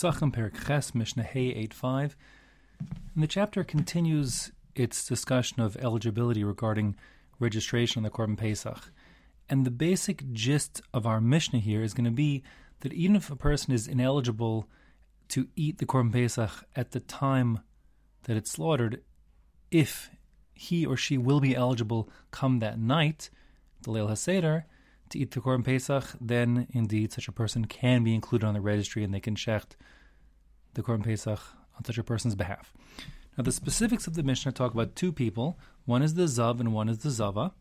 Pesachim, Perek Ches, Mishnah Hey 85. And the chapter continues its discussion of eligibility regarding registration on the Korban Pesach. And the basic gist of our Mishnah here is going to be that even if a person is ineligible to eat the Korban Pesach at the time that it's slaughtered, if he or she will be eligible come that night, the Leil HaSeder, to eat the Korban Pesach, then indeed such a person can be included on the registry and they can shecht the Korban Pesach on such a person's behalf. Now, the specifics of the Mishnah talk about two people. One is the Zav and one is the Zava.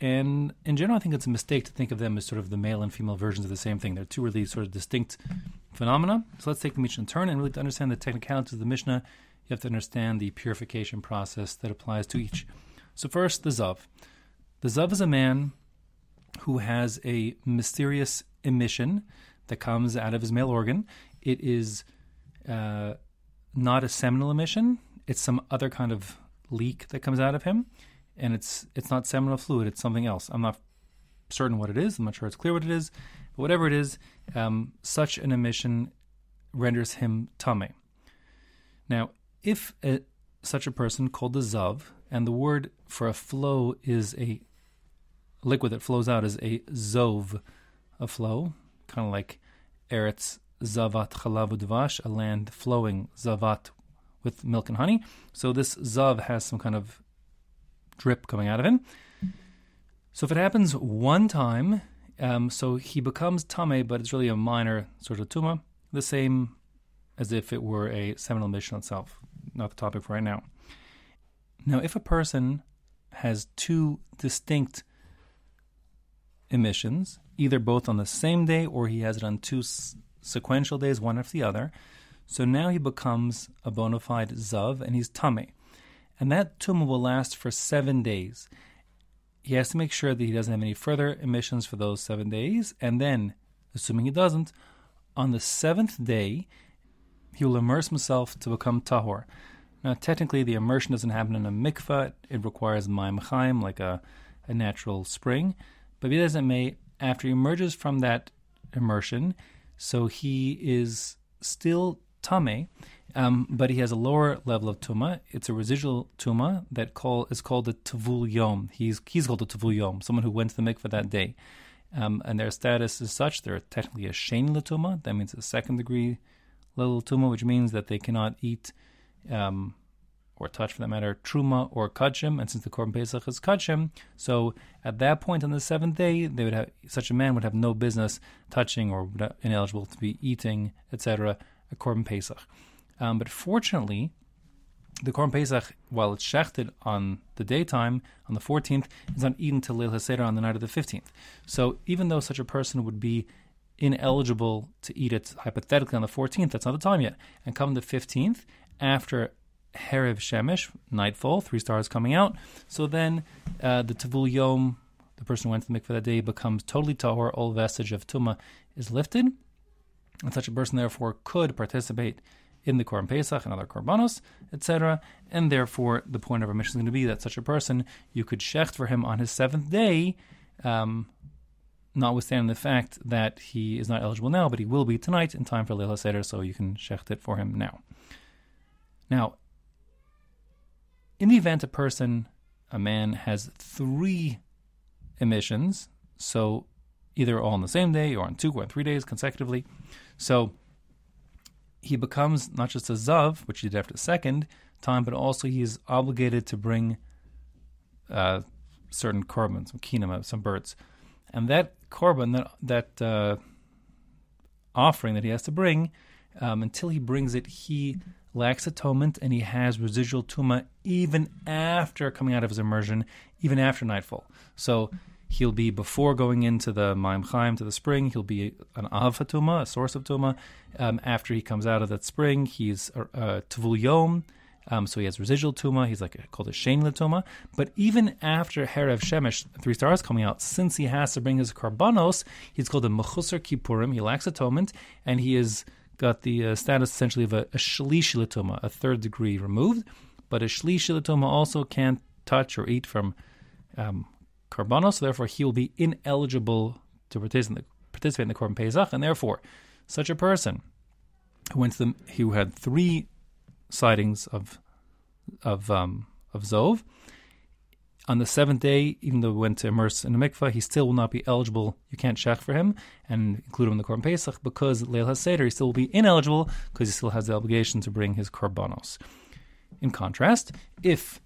And in general, I think it's a mistake to think of them as sort of the male and female versions of the same thing. They're two really sort of distinct phenomena. So let's take the Mishnah in turn. And really, to understand the technicalities of the Mishnah, you have to understand the purification process that applies to each. So, first, the Zav. The Zav is a man who has a mysterious emission that comes out of his male organ. It is uh, not a seminal emission, it's some other kind of leak that comes out of him. And it's it's not seminal fluid, it's something else. I'm not certain what it is. I'm not sure it's clear what it is. But whatever it is, um, such an emission renders him tame. Now, if a, such a person called the zav, and the word for a flow is a liquid that flows out is a zov, a flow, kind of like Eretz Zavat Chalav Dvash, a land flowing Zavat with milk and honey. So this Zav has some kind of drip coming out of him. So if it happens one time, um, so he becomes Tame, but it's really a minor sort of Tuma, the same as if it were a seminal mission itself. Not the topic for right now. Now, if a person has two distinct emissions, either both on the same day or he has it on two s- sequential days, one after the other. So now he becomes a bona fide zav and he's tummy. And that tumah will last for seven days. He has to make sure that he doesn't have any further emissions for those seven days. And then, assuming he doesn't, on the seventh day, he will immerse himself to become tahor. Now, technically, the immersion doesn't happen in a mikvah. It requires mayim chaim, like a, a natural spring. But be that as it may, after he emerges from that immersion, so he is still tame, um, but he has a lower level of tuma. It's a residual tuma that call is called the tavul yom. He's he's called the tavul yom, someone who went to the mikveh that day, um, and their status is such they're technically a shein tuma. That means a second degree level tuma, which means that they cannot eat. Um, or touch for that matter, truma or kachim, and since the korban pesach is kachim, so at that point on the seventh day, they would have such a man would have no business touching or ineligible to be eating, etc. a korban pesach. Um, but fortunately, the korban pesach, while it's shechted on the daytime on the 14th, is not eaten till leil haseder on the night of the 15th. So even though such a person would be ineligible to eat it hypothetically on the 14th, that's not the time yet, and come the 15th after Herev Shemesh, nightfall, three stars coming out. So then uh, the Tavul Yom, the person who went to the mikveh that day, becomes totally tahor. All vestige of tuma is lifted. And such a person, therefore, could participate in the Korban Pesach and other Korbanos, etc. And therefore, the point of our Mishnah is going to be that such a person, you could shecht for him on his seventh day, um, notwithstanding the fact that he is not eligible now, but he will be tonight in time for Leil HaSeder, so you can shecht it for him now. Now, in the event a person, a man, has three emissions, so either all on the same day or on two or three days consecutively, so he becomes not just a zav, which he did after the second time, but also he is obligated to bring uh, certain korban, some kinema, some birds, and that korban, that that uh, offering that he has to bring, um, until he brings it, he lacks atonement and he has residual tuma even after coming out of his immersion, even after nightfall. So he'll be before going into the Mayim Chaim to the spring. He'll be an av tuma, a source of tuma. Um, after he comes out of that spring, he's a, tavul yom. Um, so he has residual tuma. He's like called a shein tuma. But even after Herev Shemesh, three stars coming out, since he has to bring his karbanos, he's called a mechusar kippurim. He lacks atonement, and he is got the uh, status essentially of a, a shlishi a third degree removed. But a shlishi also can't touch or eat from um, so therefore he will be ineligible to participate in the, participate in the korban pesach, and therefore such a person who went to the who had three sightings of of um, of Zov. On the seventh day, even though he went to immerse in a mikvah, he still will not be eligible. You can't shech for him and include him in the Korban Pesach because Leil HaSeder, he still will be ineligible because he still has the obligation to bring his korbanos. In contrast, if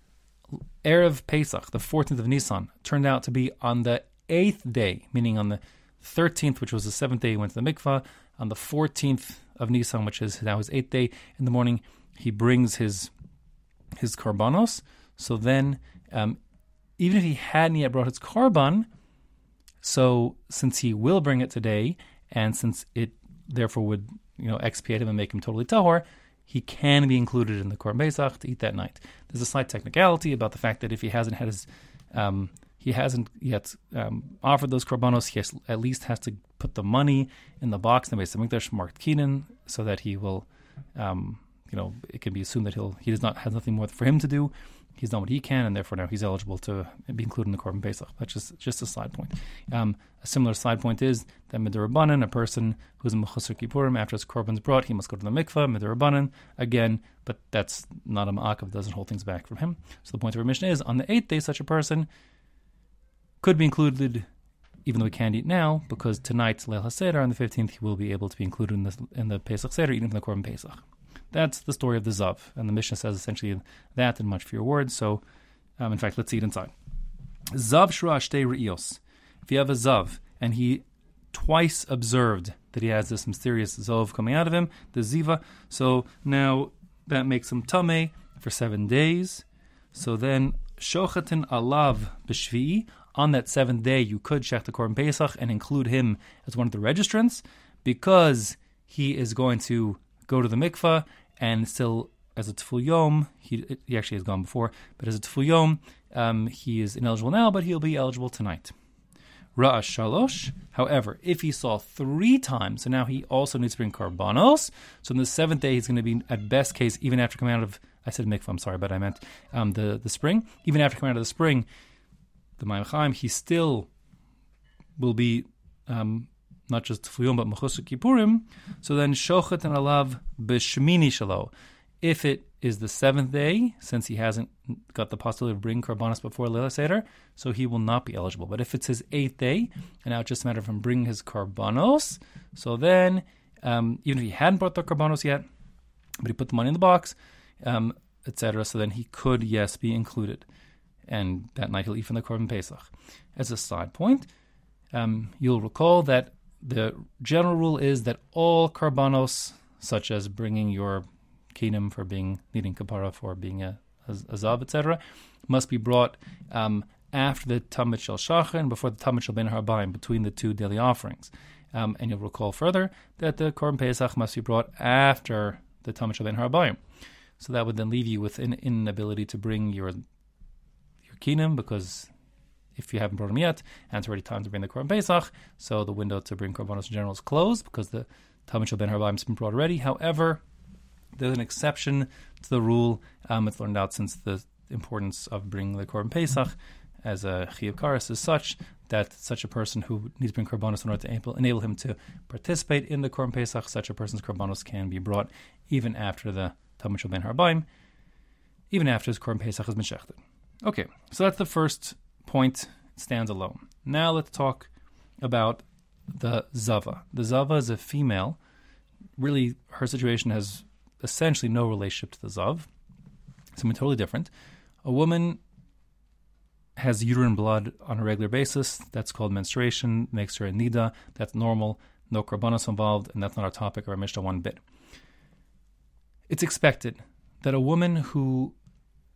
Erev Pesach, the 14th of Nisan, turned out to be on the eighth day, meaning on the 13th, which was the seventh day, he went to the mikvah. On the 14th of Nisan, which is now his eighth day, in the morning, he brings his his korbanos. So then, um, even if he hadn't yet brought his korban, so since he will bring it today, and since it therefore would you know expiate him and make him totally tahor, he can be included in the korban pesach to eat that night. There's a slight technicality about the fact that if he hasn't had his um, he hasn't yet um, offered those korbanos. He has, at least has to put the money in the box in the base of Mikdash marked Keenan, so that he will, um, you know, it can be assumed that he'll he does not have nothing more for him to do. He's done what he can, and therefore now he's eligible to be included in the Korban Pesach. That's just just a side point. Um, a similar side point is that Midirabanan, a person who's in Mechusar Kippurim, after his Korban's brought, he must go to the mikvah, Midirabanan, again, but that's not a Ma'akav, doesn't hold things back from him. So the point of our Mishnah is, on the eighth day, such a person could be included, even though he can't eat now, because tonight's Leil HaSeder, on the 15th, he will be able to be included in the, in the Pesach Seder, eating from the Korban Pesach. That's the story of the Zav. And the Mishnah says essentially that in much fewer words. So, um, in fact, let's see it inside. Zav Shra Shtei Re'ios. If you have a Zav, and he twice observed that he has this mysterious Zov coming out of him, the Ziva, so now that makes him Tame for seven days. So then, Shochatin Alav B'Shvi'i, on that seventh day, you could shech the Korban Pesach and include him as one of the registrants because he is going to go to the mikvah and still as a teful yom, he, he actually has gone before, but as a teful yom, um, he is ineligible now, but he'll be eligible tonight. Ra'ash shalosh. However, if he saw three times, so now he also needs to bring karbanos. So on the seventh day, he's going to be at best case, even after coming out of I said mikvah. I'm sorry, but I meant um, the the spring. Even after coming out of the spring, the Mayim he still will be um, not just Tfuyum, but Mechusar Kippurim. So then Shochatin Alav B'Shemini Shalo. If it is the seventh day, since he hasn't got the possibility of bringing Karbanos before Leil HaSeder, so he will not be eligible. But if it's his eighth day, and now it's just a matter of him bringing his Karbanos, so then, um, even if he hadn't brought the Karbanos yet, but he put the money in the box, um, etc., so then he could, yes, be included and that night he'll eat from the Korban Pesach. As a side point, um, you'll recall that the general rule is that all karbanos, such as bringing your kinim for being needing kapara for being a, a, a zav, etc., must be brought um, after the tamid shel shachar and before the tamid shel ben harbaim, between the two daily offerings. Um, and you'll recall further that the korban pesach must be brought after the tamid shel ben harbaim. So that would then leave you with an inability to bring your your kinim because if you haven't brought them yet, and it's already time to bring the Korban Pesach, so the window to bring Korbanos in general is closed because the Tamid Ben Harbaim has been brought already. However, there's an exception to the rule. Um, it's learned out since the importance of bringing the Korban Pesach as a Karas is such that such a person who needs to bring Korbanos in order to enable, enable him to participate in the Korban Pesach, such a person's Korbanos can be brought even after the Tamid Ben Harbaim, even after his Korban Pesach has been shechted. Okay, so that's the first point, stands alone. Now let's talk about the Zava. The Zava is a female. Really, her situation has essentially no relationship to the Zav, something totally different. A woman has uterine blood on a regular basis. That's called menstruation, makes her a nida. That's normal, no karbanos involved, and that's not our topic or our Mishnah one bit. It's expected that a woman who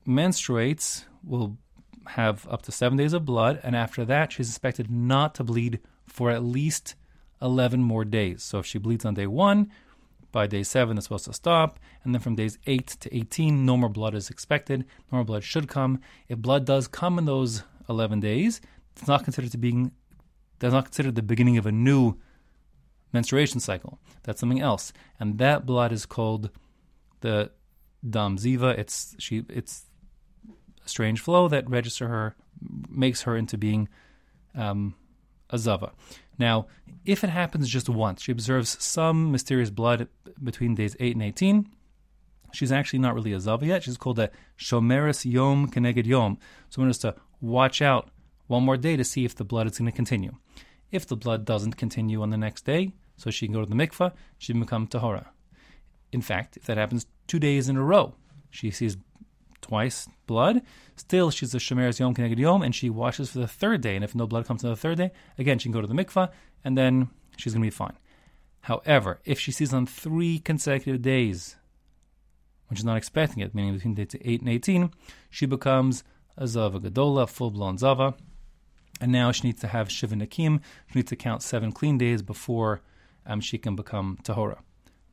menstruates will have up to seven days of blood, and after that, she's expected not to bleed for at least 11 more days. So if she bleeds on day one, by day seven, it's supposed to stop. And then from days eight to 18, no more blood is expected. No more blood should come. If blood does come in those 11 days, it's not considered to being, that's not considered the beginning of a new menstruation cycle. That's something else. And that blood is called the dam ziva. It's, she, it's a strange flow that register her, makes her into being um, a zava. Now, if it happens just once, she observes some mysterious blood between days 8 and 18. She's actually not really a Zava yet. She's called a Shomeris Yom Keneged Yom. So one has to watch out one more day to see if the blood is going to continue. If the blood doesn't continue on the next day, so she can go to the mikveh, she can become Tahora. In fact, if that happens two days in a row, she sees twice blood, still she's a Shemeres Yom Keneged Yom, and she washes for the third day. And if no blood comes on the third day, again, she can go to the mikveh, and then she's going to be fine. However, if she sees on three consecutive days, when she's not expecting it, meaning between days 8 and 18, she becomes a Zava Gadola, full blown Zava. And now she needs to have Shiva Nakim. She needs to count seven clean days before um, she can become Tahora.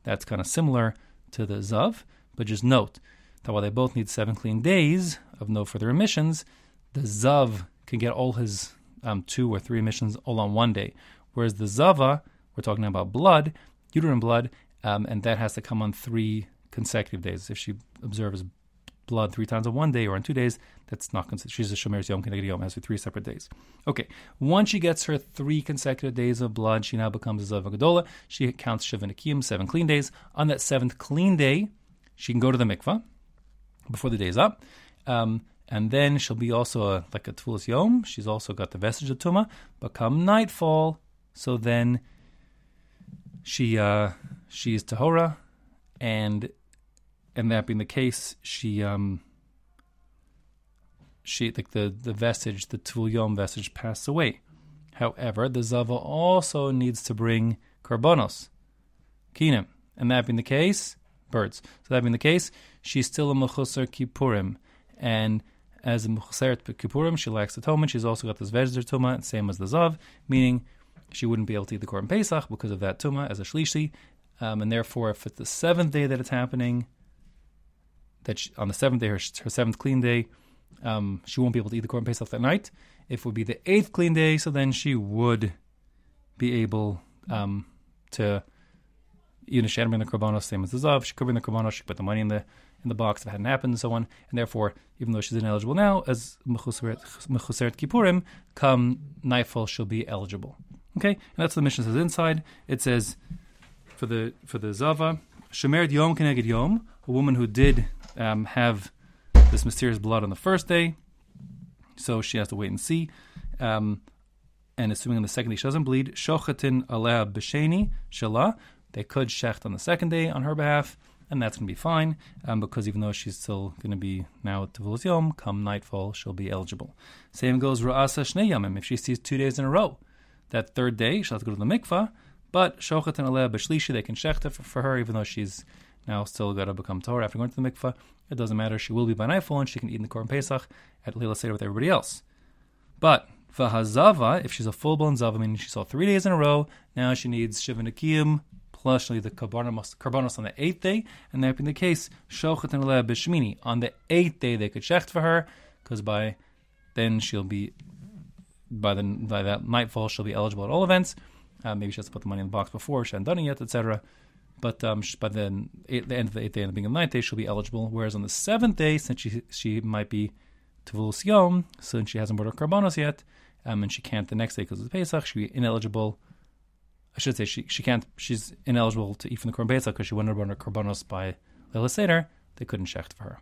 That's kind of similar to the Zav, but just note that while they both need seven clean days of no further emissions, the Zav can get all his um, two or three emissions all on one day. Whereas the Zava, we're talking about blood, uterine blood, um, and that has to come on three consecutive days. If she observes blood three times on one day or on two days, that's not considered. She's a Shomer Yom Keneged Yom, has three separate days. Okay, once she gets her three consecutive days of blood, she now becomes a Zava Gadola. She counts Shiva Nekiim, seven clean days. On that seventh clean day, she can go to the mikvah before the day is up. Um, and then she'll be also a, like a Tfulis Yom. She's also got the vestige of Tuma. But come nightfall, so then she uh, she is Tahora, and and that being the case, she um she like the the vestige, the Tvul Yom vestige, passed away. However, the Zava also needs to bring karbonos, kinim, and that being the case, birds. So that being the case, she's still a mechusar kippurim, and as a mechuseret kippurim, she lacks atonement. She's also got this vestige tuma, same as the Zav, meaning she wouldn't be able to eat the korban pesach because of that tuma as a shlishi, um, and therefore, if it's the seventh day that it's happening, that she, on the seventh day, her, her seventh clean day, um, she won't be able to eat the korban pesach that night. If it would be the eighth clean day, so then she would be able um, to even if she hadn't bring the korbanos, same as the zav, she could bring the korbanos, she put the money in the in the box if it hadn't happened, and so on. And therefore, even though she's ineligible now, as mechuseret kippurim, come nightfall she'll be eligible. Okay, and that's what the Mishnah says inside. It says for the for the zava, shemer yom keneged yom, a woman who did um, have this mysterious blood on the first day, so she has to wait and see. Um, and assuming on the second day she doesn't bleed, shochatin aleh b'sheni shala, they could shecht on the second day on her behalf, and that's going to be fine, um, because even though she's still going to be now at Tevulas Yom, come nightfall, she'll be eligible. Same goes Ra'asa Shnei Yamim. If she sees two days in a row, that third day, she'll have to go to the mikvah, but Shochatin Aleh B'Shlishi, they can shecht for, for her, even though she's now still got to become Tahora after going to the mikvah. It doesn't matter. She will be by nightfall, and she can eat in the Korban Pesach at Leil HaSeder with everybody else. But Vahazava, if she's a full blown Zava, meaning she saw three days in a row, now she needs Shivan Akiyim, plus the karbanos on the eighth day, and that being the case, shochatin b'shmini on the eighth day they could shecht for her, because by then she'll be by the by that nightfall she'll be eligible at all events. Uh, maybe she has to put the money in the box before she hadn't done it yet, etc. But um, by then, eight, the end of the eighth day and the beginning of the ninth day, she'll be eligible. Whereas on the seventh day, since she she might be Tavul Yom, since she hasn't brought her karbanos yet, um, and she can't the next day because of the Pesach, she'll be ineligible I should say she she can't she's ineligible to eat from the korban because she run her korbanos by Leil HaSeder. They couldn't shecht for her.